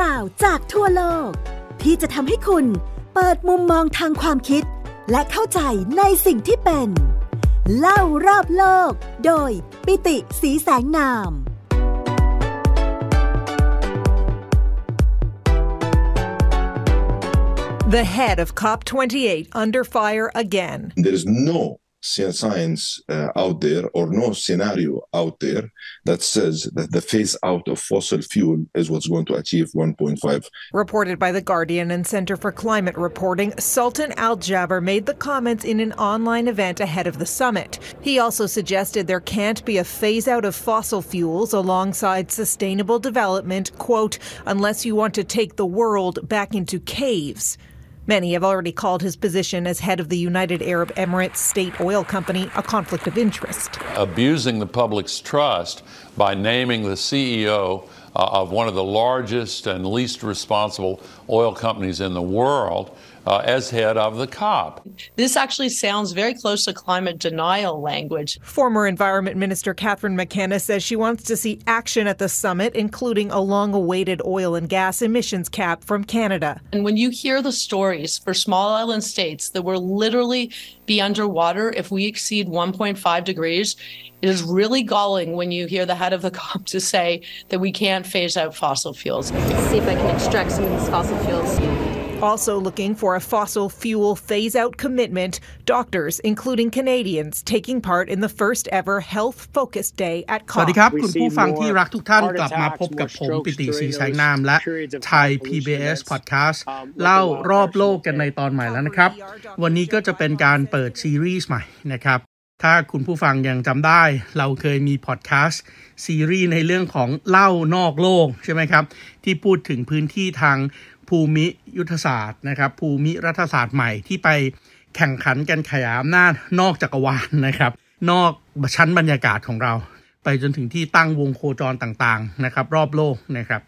ราวจากทั่วโลก ที่จะทำให้คุณเปิดมุมมองทางความคิด และเข้าใจในสิ่งที่เป็น เล่ารอบโลก โดยปิติสีแสงนาม The head of COP28 under fire again. There is no science uh, out there or no scenario out there that says that the phase out of fossil fuel is what's going to achieve 1.5. Reported by The Guardian and Center for Climate Reporting, Sultan Al Jaber made the comments in an online event ahead of the summit. He also suggested there can't be a phase out of fossil fuels alongside sustainable development, quote, unless you want to take the world back into caves. Many have already called his position as head of the United Arab Emirates state oil company a conflict of interest. Abusing the public's trust by naming the CEO uh, of one of the largest and least responsible oil companies in the world uh, as head of the COP. This actually sounds very close to climate denial language. Former Environment Minister Catherine McKenna says she wants to see action at the summit, including a long awaited oil and gas emissions cap from Canada. And when you hear the stories for small island states that will literally be underwater if we exceed 1.5 degrees, it is really galling when you hear the head of the COP to say that we can't phase out fossil fuels. See if I can extract some of these fossil fuels. Also looking for a fossil fuel phase out commitment, doctors, including Canadians, taking part in the first ever health focused day at สวัส COP. ดีครับ คุณผู้ฟังที่รักทุกท่านกลับมาพบกับผมปิติศรีแสงนามและไทย PBS Podcast เล่ารอบโลกกันในตอนใหม่แล้วนะครับ วันนี้ก็จะเป็นการเปิดซีรีส์ใหม่นะครับ ถ้าคุณผู้ฟังยังจำได้ เราเคยมีพอดแคสต์ซีรีส์ในเรื่องของเล่านอกโลกใช่ไหมครับ ที่พูดถึงพื้นที่ทาง ภูมิยุทธศาสตร์นะครับ ภูมิรัฐศาสตร์ใหม่ที่ไปแข่งขันกันขยายอำนาจนอกจักรวาลนะครับ นอกชั้นบรรยากาศของเรา ไปจนถึงที่ตั้งวงโคจรต่างๆนะครับ รอบโลกนะครับ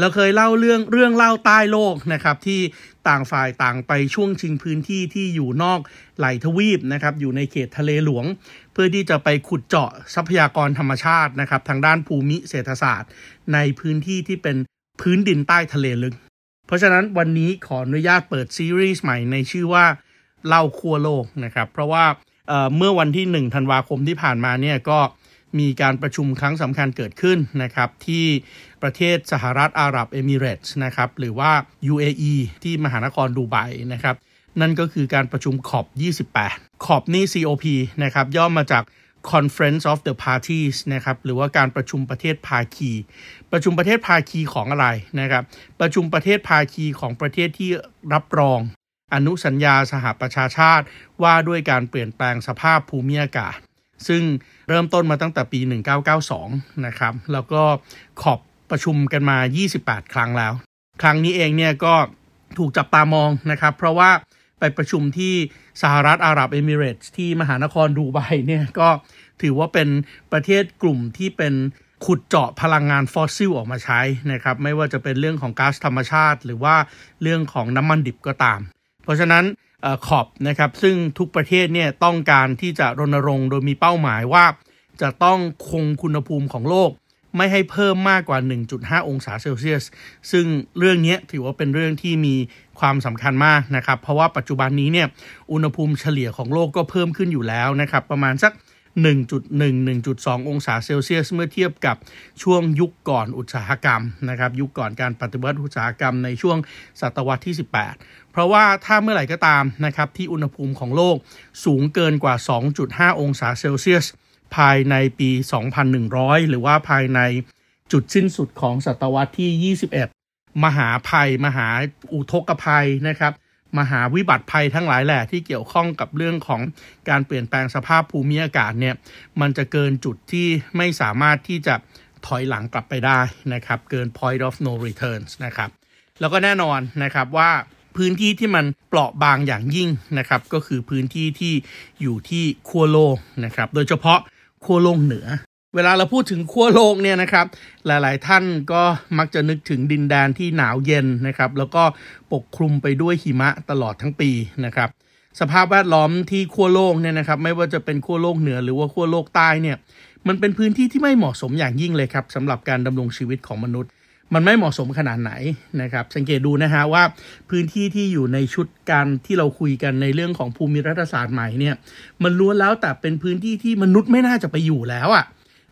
เราเคยเล่าเรื่องเรื่องเล่าใต้โลกนะครับ ที่ต่างฝ่ายต่างไปช่วงชิงพื้นที่ที่อยู่นอกไหลทวีปนะครับ อยู่ในเขตทะเลหลวง เพื่อที่จะไปขุดเจาะทรัพยากรธรรมชาตินะครับ ทางด้านภูมิเศรษฐศาสตร์ ในพื้นที่ที่เป็นพื้นดินใต้ทะเลลึก เพราะฉะนั้นวันนี้ขออนุญาตเปิดซีรีส์ใหม่ในชื่อว่าเล่าขั้วโลกนะครับ เพราะว่าเเมื่อวันที่ 1 ธันวาคมที่ผ่านมาเนี่ยก็มีการประชุมครั้งสำคัญเกิดขึ้นนะครับ ที่ประเทศสหรัฐอาหรับเอมิเรตส์นะครับ หรือว่า UAE ที่มหานครดูไบนะครับ นั่นก็คือการประชุมขอบ 28 ขอบนี่ COP นะครับ ย่อมาจาก Conference of the Parties นะครับหรือว่าการประชุมประเทศภาคี ประชุมประเทศภาคีของอะไรนะครับ ประชุมประเทศภาคีของประเทศที่รับรอง อนุสัญญาสหประชาชาติว่าด้วยการเปลี่ยนแปลงสภาพภูมิอากาศ ซึ่งเริ่มต้นมาตั้งแต่ปี 1992 นะครับแล้วก็ขอบประชุมกันมา 28 ครั้งแล้ว ครั้งนี้เองเนี่ยก็ถูกจับตามองนะครับ เพราะว่า ไปประชุมที่สหรัฐอาหรับเอมิเรตส์ที่มหานครดูไบเนี่ยก็ถือว่าเป็นประเทศกลุ่มที่เป็นขุดเจาะพลังงานฟอสซิลออกมาใช้นะครับ ไม่ว่าจะเป็นเรื่องของก๊าซธรรมชาติ หรือว่าเรื่องของน้ำมันดิบก็ตาม เพราะฉะนั้นอขอบนะครับ ซึ่งทุกประเทศเนี่ยต้องการที่จะรณรงค์โดยมีเป้าหมายว่า จะต้องคงคุณภูมิของโลก ไม่ให้เพิ่มมากกว่า 1.5 องศาเซลเซียส ซึ่งเรื่องนี้ถือว่าเป็นเรื่องที่มีความสำคัญมากนะครับ เพราะว่าปัจจุบันนี้เนี่ย อุณหภูมิเฉลี่ยของโลกก็เพิ่มขึ้นอยู่แล้วนะครับ ประมาณสัก 1.1-1.2 องศาเซลเซียส เมื่อเทียบกับช่วงยุคก่อนอุตสาหกรรมนะครับ ยุคก่อนการปฏิวัติอุตสาหกรรมในช่วงศตวรรษที่ 18 เพราะว่าถ้าเมื่อไหร่ก็ตามนะครับที่อุณหภูมิของโลกสูงเกินกว่า 2.5 องศาเซลเซียส ภายในปี 2,100 หรือว่าภายในจุดสิ้นสุดของศตวรรษที่ 21 มหาภัย มหาอุทกภัยนะครับ มหาวิบัติภัยทั้งหลายแหละที่เกี่ยวข้องกับเรื่องของการเปลี่ยนแปลงสภาพภูมิอากาศเนี่ย มันจะเกินจุดที่ไม่สามารถที่จะถอยหลังกลับไปได้นะครับ เกิน point of no returns นะครับ แล้วก็แน่นอนนะครับว่าพื้นที่ที่มันเปราะบางอย่างยิ่งนะครับ ก็คือพื้นที่ที่อยู่ที่ขั้วโลกนะครับ โดยเฉพาะ ขั้วโลกเหนือ เวลาเราพูดถึงขั้วโลกเนี่ยนะครับ หลายๆ ท่านก็มักจะนึกถึงดินแดนที่หนาวเย็นนะครับ แล้วก็ปกคลุมไปด้วยหิมะตลอดทั้งปีนะครับ สภาพแวดล้อมที่ขั้วโลกเนี่ยนะครับ ไม่ว่าจะเป็นขั้วโลกเหนือหรือว่าขั้วโลกใต้เนี่ย มันเป็นพื้นที่ที่ไม่เหมาะสมอย่างยิ่งเลยครับสำหรับการดำรงชีวิตของมนุษย์ มันไม่เหมาะสมขนาดไหนนะครับ สังเกตดูนะฮะว่าพื้นที่ที่อยู่ในชุดการที่เราคุยกันในเรื่องของภูมิรัฐศาสตร์ใหม่เนี่ย มันล้วนแล้วแต่เป็นพื้นที่ที่มนุษย์ไม่น่าจะไปอยู่แล้วอะ่ะ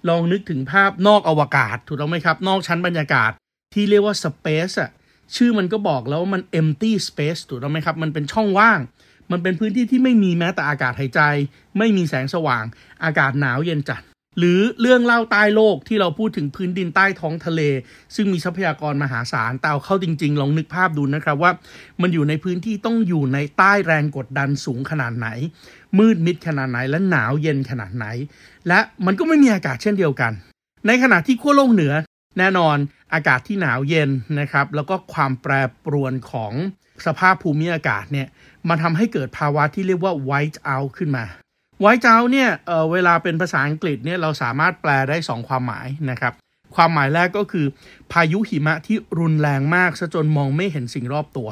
ลองนึกถึงภาพนอกอวกาศถูกต้องไหมครับ นอกชั้นบรรยากาศที่เรียกว่า space อะชื่อมันก็บอกแล้วว่ามัน empty space ถูกต้องไหมครับ มันเป็นช่องว่าง มันเป็นพื้นที่ที่ไม่มีแม้แต่อากาศหายใจ ไม่มีแสงสว่าง อากาศหนาวเย็นจัด หรือเรื่องเล่าใต้โลกที่เราพูดถึงพื้นดินใต้ท้องทะเล ซึ่งมีทรัพยากรมหาศาลแต่เอาเข้าจริง ๆ ลองนึกภาพดูนะครับว่า มันอยู่ในพื้นที่ต้องอยู่ในใต้แรงกดดันสูงขนาดไหน มืดมิดขนาดไหนและหนาวเย็นขนาดไหน และมันก็ไม่มีอากาศเช่นเดียวกัน ในขณะที่ขั้วโลกเหนือ แน่นอนอากาศที่หนาวเย็นนะครับ แล้วก็ความแปรปรวนของสภาพภูมิอากาศเนี่ยมันทำให้เกิดภาวะที่เรียกว่า white out ขึ้นมา ไวท์เจ้าเนี่ยเเวลาเป็นภาษาอังกฤษเนี่ยเราสามารถแปลได้ 2 ความหมายนะครับ ความหมายแรกก็คือ พายุหิมะที่รุนแรงมากซะจนมองไม่เห็นสิ่งรอบตัว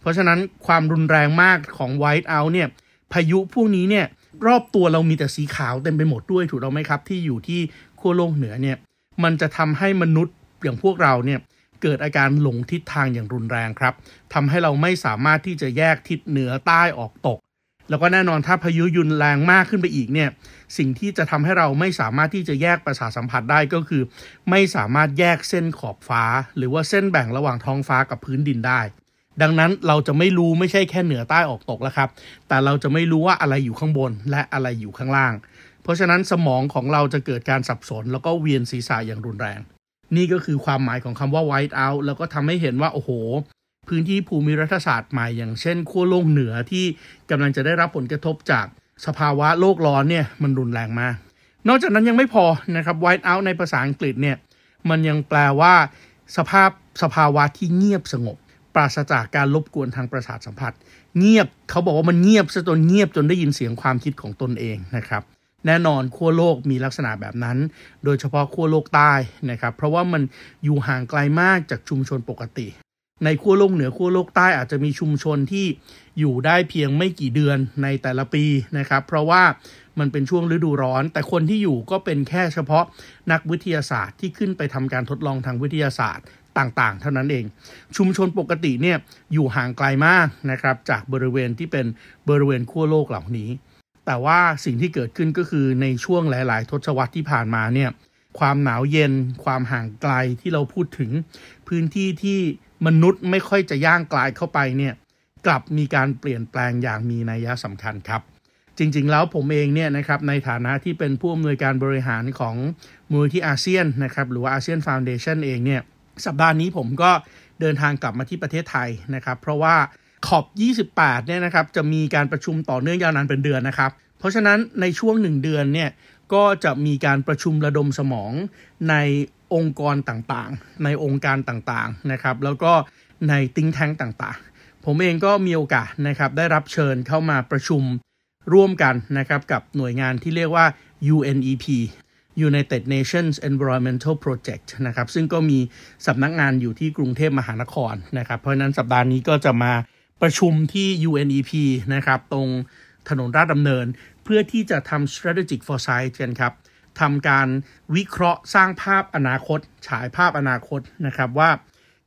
เพราะฉะนั้นความรุนแรงมากของไวท์เอาเนี่ยพายุพวกนี้เนี่ยรอบตัวเรามีแต่สีขาวเต็มไปหมดด้วยถูกต้องไหมครับ ที่อยู่ที่ขั้วโลกเหนือเนี่ยมันจะทำให้มนุษย์อย่างพวกเราเนี่ยเกิดอาการหลงทิศทางอย่างรุนแรงครับทำให้เราไม่สามารถที่จะแยกทิศเหนือใต้ออกตก แล้วก็แน่นอนถ้าพายุยุนแรงมากขึ้นไปอีกเนี่ยสิ่งที่จะทำให้เราไม่สามารถที่จะแยกประสาสัมผัสได้ก็คือ ไม่สามารถแยกเส้นขอบฟ้า หรือว่าเส้นแบ่งระหว่างท้องฟ้ากับพื้นดินได้ ดังนั้นเราจะไม่รู้ไม่ใช่แค่เหนือใต้ออกตกแล้วครับ แต่เราจะไม่รู้ว่าอะไรอยู่ข้างบนและอะไรอยู่ข้างล่าง เพราะฉะนั้นสมองของเราจะเกิดการสับสน แล้วก็เวียนศีรษะอย่างรุนแรง นี่ก็คือความหมายของคำว่า white out แล้วก็ทำให้เห็นว่าโอ้โห พื้นที่ภูมิรัฐศาสตร์ใหม่อย่างเช่นขั้วโลกเหนือที่กำลังจะได้รับผลกระทบจากสภาวะโลกร้อนเนี่ยมันรุนแรงมาก นอกจากนั้นยังไม่พอนะครับ white out ในภาษาอังกฤษเนี่ยมันยังแปลว่าสภาพสภาวะที่เงียบสงบ ปราศจากการรบกวนทางประสาทสัมผัส เงียบเขาบอกว่ามันเงียบซะจนเงียบจนได้ยินเสียงความคิดของตนเองนะครับแน่นอนขั้วโลกมีลักษณะแบบนั้น โดยเฉพาะขั้วโลกใต้นะครับ เพราะว่ามันอยู่ห่างไกลมากจากชุมชนปกติ ในขั้วโลกเหนือขั้วโลกใต้อาจจะมีชุมชนที่อยู่ได้เพียงไม่กี่เดือนในแต่ละปีนะครับ เพราะว่ามันเป็นช่วงฤดูร้อน แต่คนที่อยู่ก็เป็นแค่เฉพาะนักวิทยาศาสตร์ที่ขึ้นไปทำการทดลองทางวิทยาศาสตร์ต่างๆ เท่านั้นเอง ชุมชนปกติเนี่ยอยู่ห่างไกลมากนะครับจากบริเวณที่เป็นบริเวณขั้วโลกเหล่านี้ แต่ว่าสิ่งที่เกิดขึ้นก็คือในช่วงหลาย ๆ ทศวรรษที่ผ่านมาเนี่ยความหนาวเย็น ความห่างไกลที่เราพูดถึง พื้นที่ที่ มนุษย์ไม่ค่อยจะย่างกลายเข้าไปเนี่ยกลับมีการเปลี่ยนแปลงอย่างมีนัยสำคัญครับ จริง ๆ แล้วผมเองเนี่ยนะครับในฐานะที่เป็นผู้อำนวยการบริหารของมูลนิธิอาเซียนนะครับหรือว่า ASEAN Foundation เองเนี่ยสัปดาห์นี้ผมก็เดินทางกลับมาที่ประเทศไทยนะครับ เพราะว่า COP 28 เนี่ยนะครับจะมีการประชุมต่อเนื่องยาวนานเป็นเดือนนะครับ เพราะฉะนั้นในช่วงหนึ่งเดือนเนี่ยก็จะมีการประชุมระดมสมองใน องค์กรต่างๆ ในองค์การต่างๆนะครับ แล้วก็ใน think tank ต่างๆ ผมเองก็มีโอกาสนะครับได้รับเชิญเข้ามาประชุมร่วมกันนะครับกับหน่วยงานที่เรียกว่า UNEP United Nations Environmental Project นะครับ ซึ่งก็มีสำนักงานอยู่ที่กรุงเทพมหานครนะครับ เพราะนั้นสัปดาห์นี้ก็จะมาประชุมที่ UNEP นะครับ ตรงถนนราชดำเนิน เพื่อที่จะทำ strategic foresight กันครับ ทำการวิเคราะห์สร้างภาพอนาคต ฉายภาพอนาคตนะครับว่า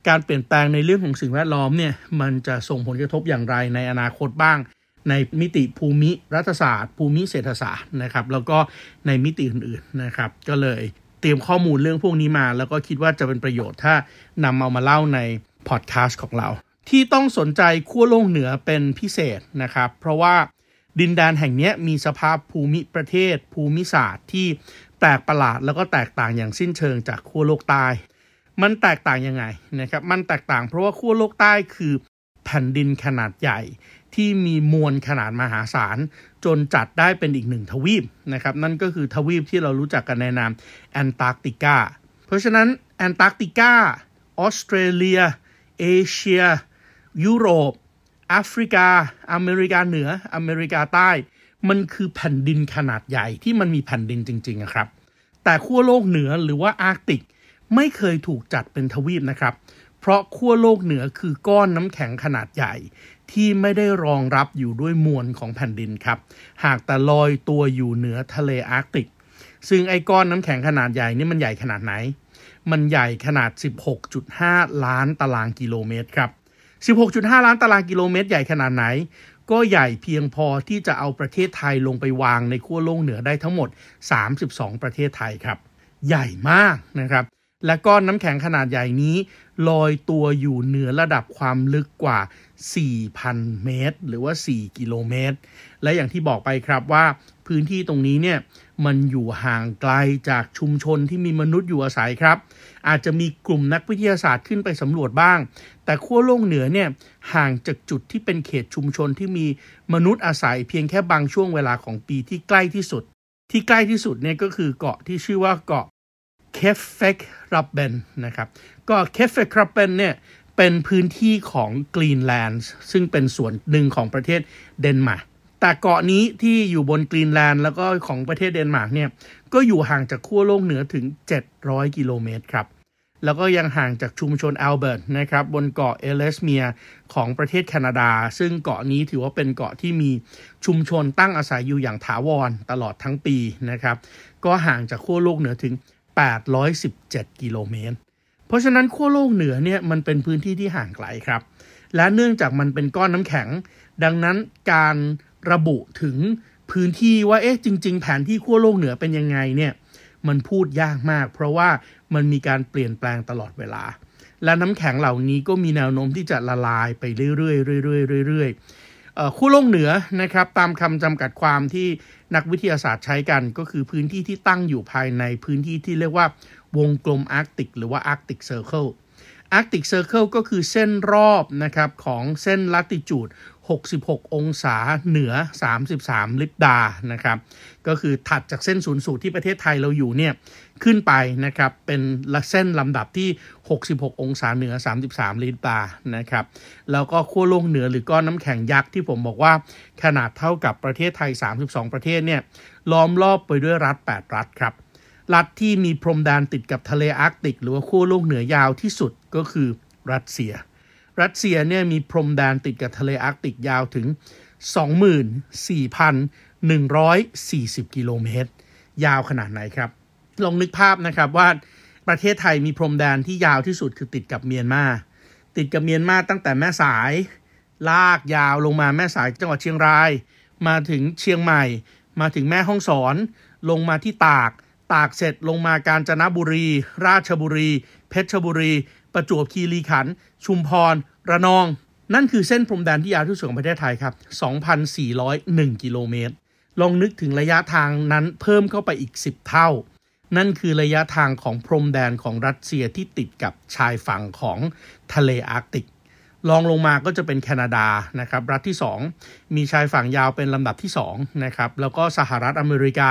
การเปลี่ยนแปลงในเรื่องของสิ่งแวดล้อมเนี่ยมันจะส่งผลกระทบอย่างไรในอนาคตบ้าง ในมิติภูมิรัฐศาสตร์ ภูมิเศรษฐศาสตร์นะครับแล้วก็ในมิติอื่นๆนะครับก็เลยเตรียมข้อมูลเรื่องพวกนี้มา แล้วก็คิดว่าจะเป็นประโยชน์ถ้านำเอามาเล่าในพอดแคสต์ของเรา ที่ต้องสนใจขั้วโลกเหนือเป็นพิเศษนะครับเพราะว่า ดินแดนแห่งนี้มีสภาพภูมิประเทศ ภูมิศาสตร์ที่แปลกประหลาดแล้วก็แตกต่างอย่างสิ้นเชิงจากขั้วโลกใต้ มันแตกต่างยังไงนะครับ มันแตกต่างเพราะว่าขั้วโลกใต้คือแผ่นดินขนาดใหญ่ที่มีมวลขนาดมหาศาล จนจัดได้เป็นอีกหนึ่งทวีปนะครับ นั่นก็คือทวีปที่เรารู้จักกันในนามแอนตาร์กติกา เพราะฉะนั้นแอนตาร์กติกาออสเตรเลีย เอเชีย ยุโรป แอฟริกา อเมริกาเหนือ อเมริกาใต้ มันคือแผ่นดินขนาดใหญ่ที่มันมีแผ่นดินจริงๆครับ แต่ขั้วโลกเหนือหรือว่าอาร์กติก ไม่เคยถูกจัดเป็นทวีปนะครับ เพราะขั้วโลกเหนือคือก้อนน้ำแข็งขนาดใหญ่ ที่ไม่ได้รองรับอยู่ด้วยมวลของแผ่นดินครับ หากแต่ลอยตัวอยู่เหนือทะเลอาร์กติก ซึ่งไอ้ก้อนน้ำแข็งขนาดใหญ่นี่มันใหญ่ขนาดไหน มันใหญ่ขนาด 16.5 ล้านตารางกิโลเมตรครับ 16.5 ล้านตารางกิโลเมตรใหญ่ขนาดไหน ก็ใหญ่เพียงพอที่จะเอาประเทศไทยลงไปวางในขั้วโลกเหนือได้ทั้งหมด 32 ประเทศไทยครับ ใหญ่มากนะครับ และก้อนน้ำแข็งขนาดใหญ่นี้ลอยตัวอยู่เหนือระดับความลึกกว่า 4,000 เมตร หรือว่า 4 กิโลเมตร และอย่างที่บอกไปครับว่า พื้นที่ตรงนี้เนี่ยมันอยู่ห่างไกลจากชุมชนที่มีมนุษย์อยู่อาศัยครับ อาจจะมีกลุ่มนักวิทยาศาสตร์ขึ้นไปสำรวจบ้าง แต่ขั้วโลกเหนือเนี่ยห่างจากจุดที่เป็นเขตชุมชนที่มีมนุษย์อาศัย เพียงแค่บางช่วงเวลาของปีที่ใกล้ที่สุด ที่ใกล้ที่สุดเนี่ยก็คือเกาะที่ชื่อว่าเกาะเคฟเฟคลับเบนนะครับเกาะเคฟเฟคลับเบนเนี่ยเป็นพื้นที่ของกรีนแลนด์ซึ่งเป็นส่วนหนึ่งของประเทศเดนมาร์ก แต่เกาะนี้ที่อยู่บนกรีนแลนด์แล้วก็ของประเทศเดนมาร์กเนี่ยก็อยู่ห่างจากขั้วโลกเหนือถึง 700 กิโลเมตรครับ แล้วก็ยังห่างจากชุมชนอัลเบิร์ตนะครับบนเกาะเอลส์เมียร์ของประเทศแคนาดา ซึ่งเกาะนี้ถือว่าเป็นเกาะที่มีชุมชนตั้งอาศัยอยู่อย่างถาวรตลอดทั้งปีนะครับ ก็ห่างจากขั้วโลกเหนือถึง 817 กิโลเมตร เพราะฉะนั้นขั้วโลกเหนือเนี่ยมันเป็นพื้นที่ที่ห่างไกลครับ และเนื่องจากมันเป็นก้อนน้ำแข็ง ดังนั้นการ ระบุถึงพื้นที่ว่าเอ๊ะจริง ๆ แผนที่ขั้วโลกเหนือเป็นยังไงเนี่ยมันพูดยากมาก เพราะว่ามันมีการเปลี่ยนแปลงตลอดเวลา และน้ำแข็งเหล่านี้ก็มีแนวโน้มที่จะละลายไปเรื่อยๆเรื่อยๆเรื่อยๆขั้วโลกเหนือนะครับตามคำจำกัดความที่นักวิทยาศาสตร์ใช้กัน ก็คือพื้นที่ที่ตั้งอยู่ภายในพื้นที่ที่เรียกว่าวงกลมอาร์กติก หรือว่า Arctic Circle Arctic Circle ก็คือเส้นรอบนะครับของเส้นละติจูด 66 องศาเหนือ 33 ลิปดานะครับ ก็คือถัดจากเส้นศูนย์สูตรที่ประเทศไทยเราอยู่เนี่ยขึ้นไปนะครับเป็นเส้นลำดับที่ 66 องศาเหนือ 33 ลิบดานะครับ แล้วก็ขั้วโลกเหนือหรือก้อนน้ำแข็งยักษ์ที่ผมบอกว่าขนาดเท่ากับประเทศไทย 32 ประเทศเนี่ยล้อมรอบไปด้วยรัฐ 8 รัฐครับ รัฐที่มีพรมแดนติดกับทะเลอาร์กติก หรือว่าขั้วโลกเหนือยาวที่สุดก็คือรัสเซีย รัสเซียเนี่ยมีพรมแดนติดกับทะเลอาร์กติกยาวถึง 24,140 กิโลเมตร ยาวขนาดไหนครับ ลองนึกภาพนะครับว่าประเทศไทยมีพรมแดนที่ยาวที่สุดคือติดกับเมียนมา ติดกับเมียนมาตั้งแต่แม่สาย ลากยาวลงมาแม่สายจังหวัดเชียงราย มาถึงเชียงใหม่ มาถึงแม่ห้องสอน ลงมาที่ตาก ตากเสร็จลงมากาญจนบุรี ราชบุรี เพชรบุรี ประจวบคีรีขันธ์ชุมพร ระนอง นั่นคือเส้นพรมแดนที่ยาวที่สุดของประเทศไทยครับ 2,401 กิโลเมตร ลองนึกถึงระยะทางนั้นเพิ่มเข้าไปอีก 10 เท่า นั่นคือระยะทางของพรมแดนของรัสเซียที่ติดกับชายฝั่งของทะเลอาร์กติก ลองลงมาก็จะเป็นแคนาดานะครับรัฐที่ 2 มีชายฝั่งยาวเป็นลำดับที่2นะครับแล้วก็สหรัฐอเมริกา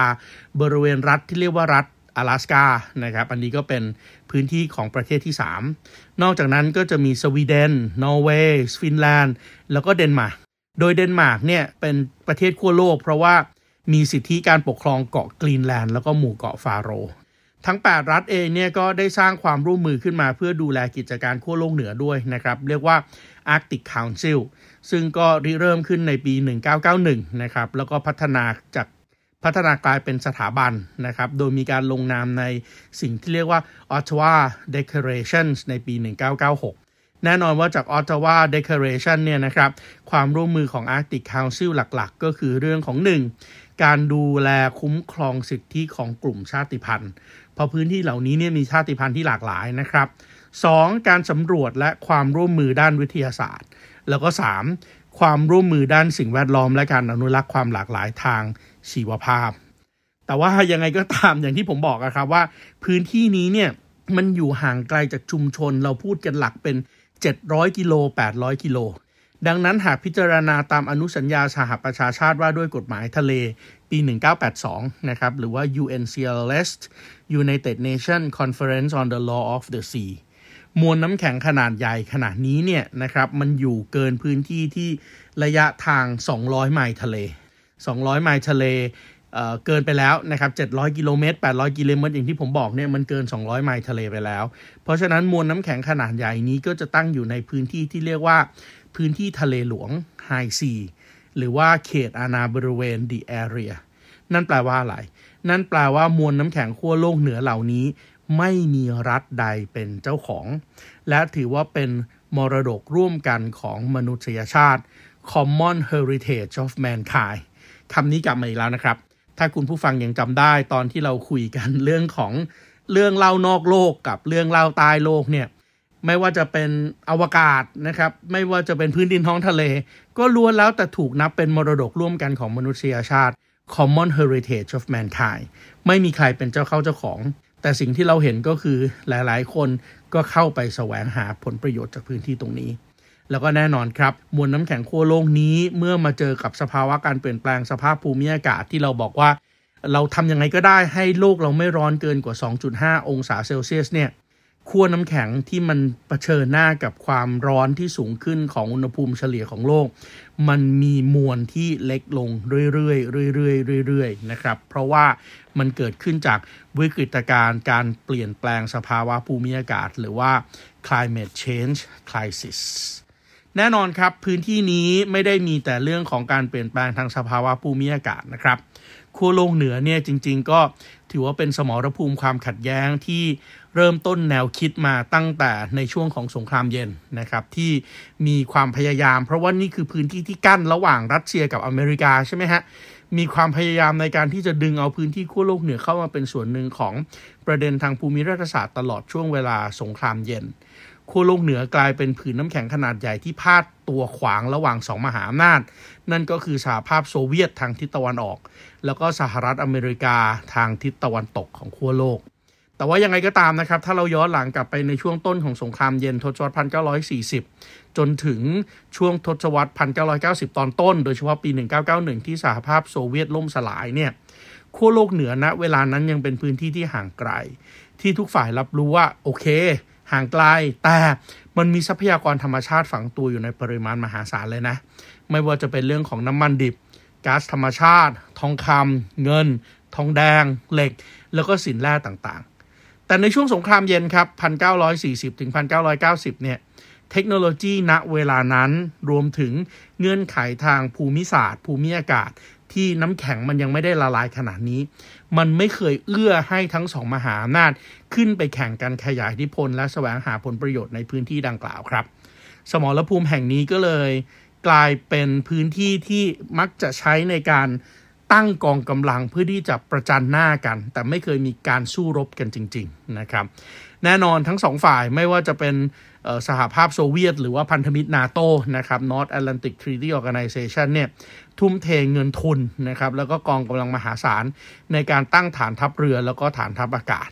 บริเวณรัฐที่เรียกว่ารัฐ阿拉สกานะครับอันนี้ก็เป็นพื้นที่ของประเทศที่ 3 นอกจากนั้นก็จะมีสวีเดน นอร์เวย์ ฟินแลนด์ แล้วก็เดนมาร์ก โดยเดนมาร์กเนี่ยเป็นประเทศขั้วโลก เพราะว่ามีสิทธิการปกครองเกาะกรีนแลนด์แล้วก็หมู่เกาะแฟโร ทั้ง 8 รัฐเองเนี่ยก็ได้สร้างความร่วมมือขึ้นมาเพื่อดูแลกิจการขั้วโลกเหนือด้วยนะครับเรียกว่า Arctic Council ซึ่งก็ริเริ่มขึ้นในปี 1991 นะครับแล้วก็พัฒนาจากพัฒนากลายเป็นสถาบันนะครับ โดยมีการลงนามในสิ่งที่เรียกว่า Ottawa Declarations ในปี 1996 แน่นอนว่าจาก Ottawa Declaration เนี่ยนะครับ ความร่วมมือของ Arctic Council หลักๆ ก็คือเรื่องของ 1. การดูแลคุ้มครองสิทธิของกลุ่มชาติพันธุ์ เพราะพื้นที่เหล่านี้เนี่ยมีชาติพันธุ์ที่หลากหลายนะครับ 2. การสำรวจและความร่วมมือด้านวิทยาศาสตร์ แล้วก็ 3. ความร่วมมือด้านสิ่งแวดล้อม และการอนุรักษ์ความหลากหลายทางชีวภาพ แต่ว่ายังไงก็ตามอย่างที่ผมบอกอะครับว่า พื้นที่นี้เนี่ยมันอยู่ห่างไกลจากชุมชนเราพูดกันหลักเป็น 700 กิโล 800 กิโล ดังนั้นหากพิจารณาตามอนุสัญญาสหประชาชาติว่าด้วยกฎหมายทะเลปี 1982 นะครับ หรือว่า UNCLS United Nations Conference on the Law of the Sea มวลน้ำแข็งขนาดใหญ่ขนาดนี้เนี่ยนะครับ มันอยู่เกินพื้นที่ที่ระยะทาง 200 ไมล์ทะเล 200 ไมล์ทะเลเกินไปแล้วนะครับ 700 กิโลเมตร 800 กิโลเมตร อย่างที่ผมบอกเนี่ยมันเกิน 200 ไมล์ทะเลไปแล้ว เพราะฉะนั้นมวลน้ำแข็งขนาดใหญ่นี้ก็จะตั้งอยู่ในพื้นที่ที่เรียกว่า พื้นที่ทะเลหลวง High Sea หรือว่าเขตอาณาบริเวณ the area นั่นแปลว่าอะไร นั่นแปลว่ามวลน้ำแข็งขั้วโลกเหนือเหล่านี้ ไม่มีรัฐใดเป็นเจ้าของ และถือว่าเป็นมรดกร่วมกันของมนุษยชาติ Common Heritage of Mankind คำนี้กลับมาอีกแล้วนะครับ ถ้าคุณผู้ฟังยังจำได้ตอนที่เราคุยกันเรื่องของเรื่องเล่านอกโลกกับเรื่องเล่าใต้โลกเนี่ย ไม่ว่าจะเป็นอวกาศนะครับ ไม่ว่าจะเป็นพื้นดินท้องทะเล ก็ล้วนแล้วแต่ถูกนับเป็นมรดกร่วมกันของมนุษยชาติ Common Heritage of Mankind ไม่มีใครเป็นเจ้าเข้าเจ้าของ แต่สิ่งที่เราเห็นก็คือหลายๆ คนก็เข้าไปแสวงหาผลประโยชน์จากพื้นที่ตรงนี้ แล้วก็แน่นอนครับ มวลน้ำแข็งขั้วโลกนี้เมื่อมาเจอกับสภาวะการเปลี่ยนแปลงสภาพภูมิอากาศที่เราบอกว่า เราทำยังไงก็ได้ให้โลกเราไม่ร้อนเกินกว่า 2.5 องศาเซลเซียสเนี่ย ขั้วน้ำแข็งที่มันเผชิญหน้ากับความร้อนที่สูงขึ้นของอุณหภูมิเฉลี่ยของโลก มันมีมวลที่เล็กลงเรื่อยๆเรื่อยๆเรื่อยๆนะครับ เพราะว่ามันเกิดขึ้นจากวิกฤตการณ์การเปลี่ยนแปลงสภาวะภูมิอากาศ หรือว่า climate change crisis แน่นอนครับ พื้นที่นี้ไม่ได้มีแต่เรื่องของการเปลี่ยนแปลงทางสภาวะภูมิอากาศนะครับขั้วโลกเหนือเนี่ยจริง ๆ ก็ถือว่าเป็นสมรภูมิความขัดแย้งที่ เริ่มต้นแนวคิดมาตั้งแต่ในช่วงของสงครามเย็นนะครับที่มีความพยายาม เพราะว่านี่คือพื้นที่ที่กั้นระหว่างรัสเซียกับอเมริกาใช่ไหมฮะมีความพยายามในการที่จะดึงเอาพื้นที่ขั้วโลกเหนือเข้ามาเป็นส่วนหนึ่งของประเด็นทางภูมิรัฐศาสตร์ตลอดช่วงเวลาสงครามเย็นขั้วโลกเหนือกลายเป็นผืนน้ำแข็งขนาดใหญ่ที่พาดตัวขวางระหว่างสองมหาอำนาจ นั่นก็คือสหภาพโซเวียตทางทิศตะวันออก แล้วก็สหรัฐอเมริกาทางทิศตะวันตกของขั้วโลก แต่ว่ายังไงก็ตามนะครับ ถ้าเราย้อนหลังกลับไปในช่วงต้นของสงครามเย็นทศวรรษ 1940 จนถึงช่วงทศวรรษ 1990 ตอนต้น โดยเฉพาะปี 1991 ที่สหภาพโซเวียตล่มสลายเนี่ยขั้วโลกเหนือณนะเวลานั้นยังเป็นพื้นที่ที่ห่างไกล ที่ทุกฝ่ายรับรู้ว่า โอเค ห่างไกล แต่มันมีทรัพยากรธรรมชาติฝังตัวอยู่ในปริมาณมหาศาลเลยนะ ไม่ว่าจะเป็นเรื่องของน้ำมันดิบก๊าซธรรมชาติ ทองคำเงิน ทองแดง เหล็ก แล้วก็สินแร่ต่างๆ แต่ในช่วงสงครามเย็นครับ 1940 ถึง 1990 เนี่ย เทคโนโลยีณเวลานั้นรวมถึงเงื่อนไขทางภูมิศาสตร์ ภูมิอากาศที่น้ำแข็งมันยังไม่ได้ละลายขนาดนี้ มันไม่เคยเอื้อให้ทั้งสองมหาอำนาจ ขึ้นไปแข่งกันขยายอิทธิพล และแสวงหาผลประโยชน์ในพื้นที่ดังกล่าวครับ สมรภูมิแห่งนี้ก็เลย กลายเป็นพื้นที่ที่มักจะใช้ในการ ตั้งกองกำลังเพื่อที่จะประจันหน้ากัน แต่ไม่เคยมีการสู้รบกันจริง ๆ นะครับ แน่นอนทั้งสองฝ่ายไม่ว่าจะเป็นสหภาพโซเวียต หรือว่าพันธมิตรนาโตนะครับ North Atlantic Treaty Organization เนี่ยทุ่มเทเงินทุนนะครับ แล้วก็กองกำลังมหาศาล ในการตั้งฐานทัพเรือแล้วก็ฐานทัพอากาศ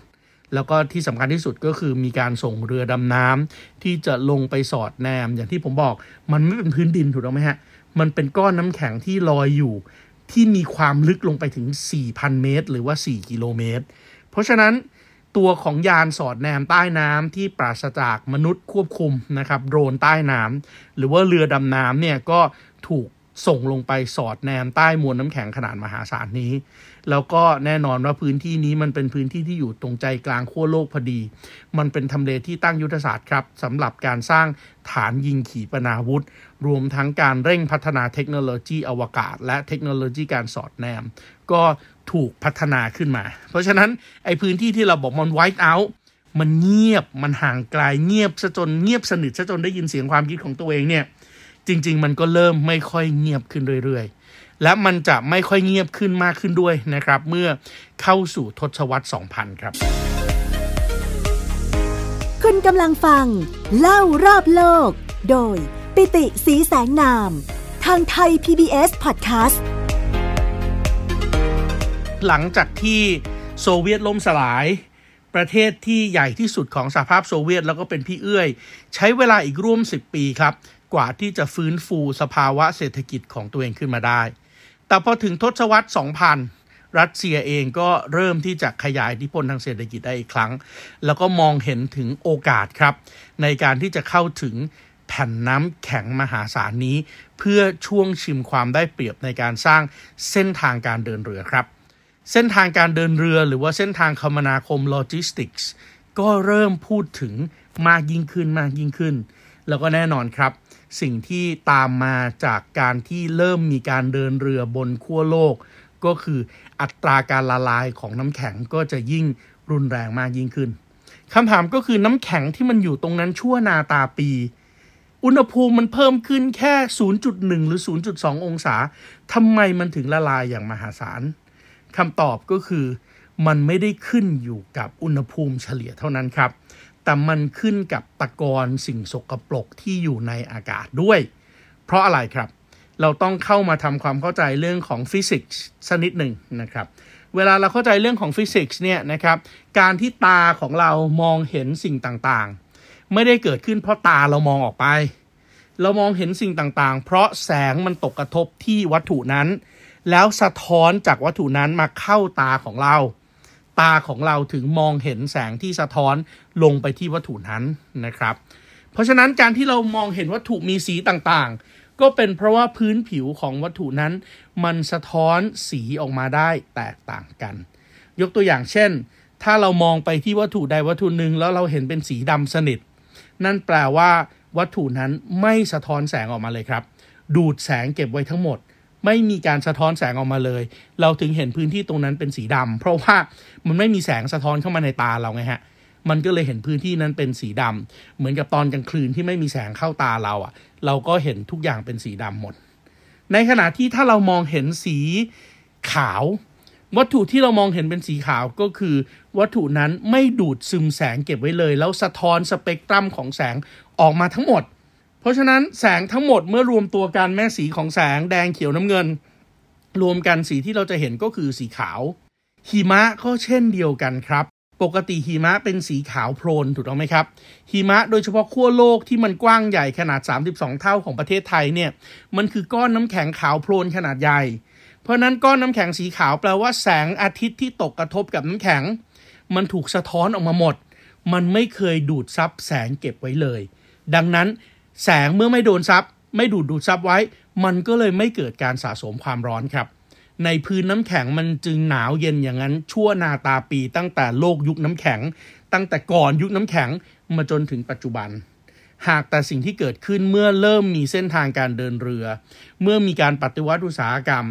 แล้วก็ที่สำคัญที่สุดก็คือมีการส่งเรือดำน้ำที่จะลงไปสอดแนม อย่างที่ผมบอกมันไม่เป็นพื้นดินถูกต้องไหมฮะมันเป็นก้อนน้ำแข็งที่ลอยอยู่ ที่มีความลึกลงไปถึง 4,000 เมตร หรือว่า 4 กิโลเมตร เพราะฉะนั้นตัวของยานสอดแนมใต้น้ำที่ปราศจากมนุษย์ควบคุมนะครับโดรนใต้น้ำหรือว่าเรือดำน้ำเนี่ยก็ถูก ส่งลงไปสอดแนมใต้มวลน้ำแข็งขนาดมหาศาลนี้ แล้วก็แน่นอนว่าพื้นที่นี้มันเป็นพื้นที่ที่อยู่ตรงใจกลางขั้วโลกพอดี มันเป็นทำเลที่ตั้งยุทธศาสตร์ครับสำหรับการสร้างฐานยิงขีปนาวุธ รวมทั้งการเร่งพัฒนาเทคโนโลยีอวกาศ และเทคโนโลยีการสอดแนม ก็ถูกพัฒนาขึ้นมา เพราะฉะนั้นไอพื้นที่ที่เราบอกมันไวท์เอาท์มันเงียบมันห่างไกลเงียบซะจนเงียบสนิทซะจนได้ยินเสียงความคิดของตัวเองเนี่ย จริง ๆ มันก็เริ่มไม่ค่อยเงียบขึ้นเรื่อยๆ และมันจะไม่ค่อยเงียบขึ้นมากขึ้นด้วยนะครับ เมื่อเข้าสู่ทศวรรษ 2000 ครับ คุณกำลังฟัง เล่ารอบโลก โดยปิติสีแสงนาม ทางไทย PBS Podcast หลังจากที่โซเวียตล่มสลายประเทศที่ใหญ่ที่สุดของสหภาพโซเวียตแล้วก็เป็นพี่เอื้อย ใช้เวลาอีกร่วม 10 ปีครับ กว่าที่จะฟื้นฟูสภาวะเศรษฐกิจของตัวเองขึ้นมาได้ แต่พอถึงทศวรรษ 2000 รัสเซียเองก็เริ่มที่จะขยายอิทธิพลทางเศรษฐกิจได้อีกครั้ง แล้วก็มองเห็นถึงโอกาสครับ ในการที่จะเข้าถึงแผ่นน้ำแข็งมหาศาลนี้ เพื่อช่วงชิงความได้เปรียบในการสร้างเส้นทางการเดินเรือครับ เส้นทางการเดินเรือหรือว่าเส้นทางคมนาคมโลจิสติกส์ก็เริ่มพูดถึงมากยิ่งขึ้นมากยิ่งขึ้น แล้วก็แน่นอนครับ สิ่งที่ตามมาจากการที่เริ่มมีการเดินเรือบนขั้วโลก ก็คืออัตราการละลายของน้ำแข็งก็จะยิ่งรุนแรงมากยิ่งขึ้นคำถามก็คือน้ำแข็งที่มันอยู่ตรงนั้นชั่วนาตาปี อุณหภูมิมันเพิ่มขึ้นแค่ 0.1 หรือ 0.2 องศาทำไมมันถึงละลายอย่างมหาศาลคำตอบก็คือมันไม่ได้ขึ้นอยู่กับอุณหภูมิเฉลี่ยเท่านั้นครับ แต่มันขึ้นกับตะกอนสิ่งสกปรกที่อยู่ในอากาศด้วย เพราะอะไรครับ เราต้องเข้ามาทำความเข้าใจเรื่องของฟิสิกส์สักนิดหนึ่งนะครับ เวลาเราเข้าใจเรื่องของฟิสิกส์เนี่ยนะครับ การที่ตาของเรามองเห็นสิ่งต่างๆ ไม่ได้เกิดขึ้นเพราะตาเรามองออกไป เรามองเห็นสิ่งต่างๆ เพราะแสงมันตกกระทบที่วัตถุนั้น แล้วสะท้อนจากวัตถุนั้นมาเข้าตาของเรา ตาของเราถึงมองเห็นแสงที่สะท้อนลงไปที่วัตถุนั้นนะครับ เพราะฉะนั้นการที่เรามองเห็นวัตถุมีสีต่างๆ ก็เป็นเพราะว่าพื้นผิวของวัตถุนั้น มันสะท้อนสีออกมาได้แตกต่างกัน ยกตัวอย่างเช่น ถ้าเรามองไปที่วัตถุใดวัตถุหนึ่งแล้วเราเห็นเป็นสีดำสนิท นั่นแปลว่าวัตถุนั้นไม่สะท้อนแสงออกมาเลยครับ ดูดแสงเก็บไว้ทั้งหมด ไม่มีการสะท้อนแสงออกมาเลย เราถึงเห็นพื้นที่ตรงนั้นเป็นสีดำเพราะว่ามันไม่มีแสงสะท้อนเข้ามาในตาเราไงฮะมันก็เลยเห็นพื้นที่นั้นเป็นสีดำเหมือนกับตอนกลางคืนที่ไม่มีแสงเข้าตาเราอะ่ะ เราก็เห็นทุกอย่างเป็นสีดำหมด ในขณะที่ถ้าเรามองเห็นสีขาว วัตถุที่เรามองเห็นเป็นสีขาวก็คือ วัตถุนั้นไม่ดูดซึมแสงเก็บไว้เลย แล้วสะท้อนสเปกตรัมของแสงออกมาทั้งหมด เพราะฉะนั้นแสงทั้งหมดเมื่อรวมตัวกันแม่สีของแสงแดงเขียวน้ำเงิน รวมกันสีที่เราจะเห็นก็คือสีขาว หิมะก็เช่นเดียวกันครับ ปกติหิมะเป็นสีขาวโพลนถูกต้องไหมครับ หิมะโดยเฉพาะขั้วโลกที่มันกว้างใหญ่ขนาด 32 เท่าของประเทศไทยเนี่ยมันคือก้อนน้ำแข็งขาวโพลนขนาดใหญ่ เพราะนั้นก้อนน้ำแข็งสีขาวแปลว่าแสงอาทิตย์ที่ตกกระทบกับน้ำแข็ง มันถูกสะท้อนออกมาหมด มันไม่เคยดูดซับแสงเก็บไว้เลย ดังนั้น แสงเมื่อไม่โดนซับไม่ดูดดูดซับไว้ มันก็เลยไม่เกิดการสะสมความร้อนครับ ในพื้นน้ำแข็งมันจึงหนาวเย็นอย่างนั้น ชั่วนาตาปีตั้งแต่โลกยุคน้ำแข็ง ตั้งแต่ก่อนยุคน้ำแข็งมาจนถึงปัจจุบัน หากแต่สิ่งที่เกิดขึ้นเมื่อเริ่มมีเส้นทางการเดินเรือ เมื่อมีการปฏิวัติอุตสาหกรรม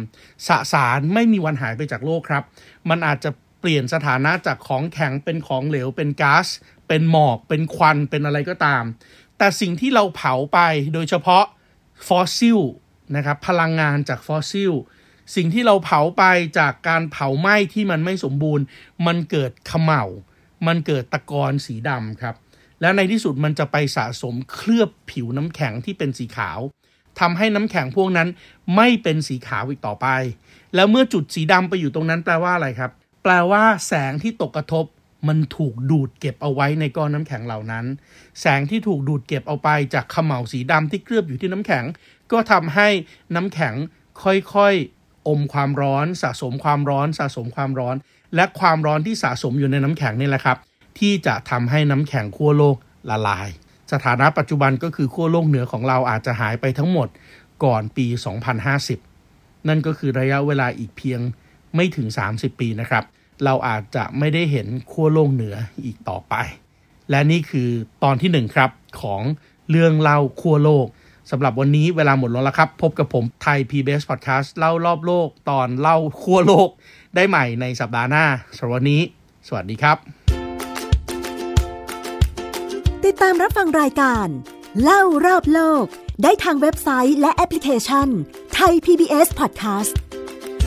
สสารไม่มีวันหายไปจากโลกครับ มันอาจจะเปลี่ยนสถานะจากของแข็งเป็นของเหลวเป็นก๊าซเป็นหมอกเป็นควันเป็นอะไรก็ตาม แต่สิ่งที่เราเผาไปโดยเฉพาะฟอสซิลนะครับพลังงานจากฟอสซิลสิ่งที่เราเผาไปจากการเผาไหม้ที่มันไม่สมบูรณ์ มันเกิดเขม่ามันเกิดตะกอนสีดำครับ และในที่สุดมันจะไปสะสมเคลือบผิวน้ำแข็งที่เป็นสีขาวทำให้น้ำแข็งพวกนั้นไม่เป็นสีขาวอีกต่อไป แล้วเมื่อจุดสีดำไปอยู่ตรงนั้นแปลว่าอะไรครับ แปลว่าแสงที่ตกกระทบ มันถูกดูดเก็บเอาไว้ในก้อนน้ำแข็งเหล่านั้น แสงที่ถูกดูดเก็บเอาไปจากขมเหลาสีดำที่เคลือบอยู่ที่น้ำแข็ง ก็ทำให้น้ำแข็งค่อยๆอมความร้อน สะสมความร้อน สะสมความร้อน และความร้อนที่สะสมอยู่ในน้ำแข็งนี่แหละครับ ที่จะทำให้น้ำแข็งขั้วโลกละลาย สถานะปัจจุบันก็คือขั้วโลกเหนือของเราอาจจะหายไปทั้งหมดก่อนปี 2050 นั่นก็คือระยะเวลาอีกเพียงไม่ถึง 30 ปีนะครับ เราอาจจะไม่ได้เห็นขั้วโลกเหนืออีกต่อไป และนี่คือตอนที่หนึ่งครับของเรื่องเล่าขั้วโลกสำหรับวันนี้เวลาหมดลงแล้วครับ พบกับผมไทย PBS Podcast เล่ารอบโลกตอนเล่าขั้วโลก ได้ใหม่ในสัปดาห์หน้าสำหรับวันนี้ สวัสดีครับ ติดตามรับฟังรายการ เล่ารอบโลก ได้ทางเว็บไซต์และแอปพลิเคชันไทย PBS Podcast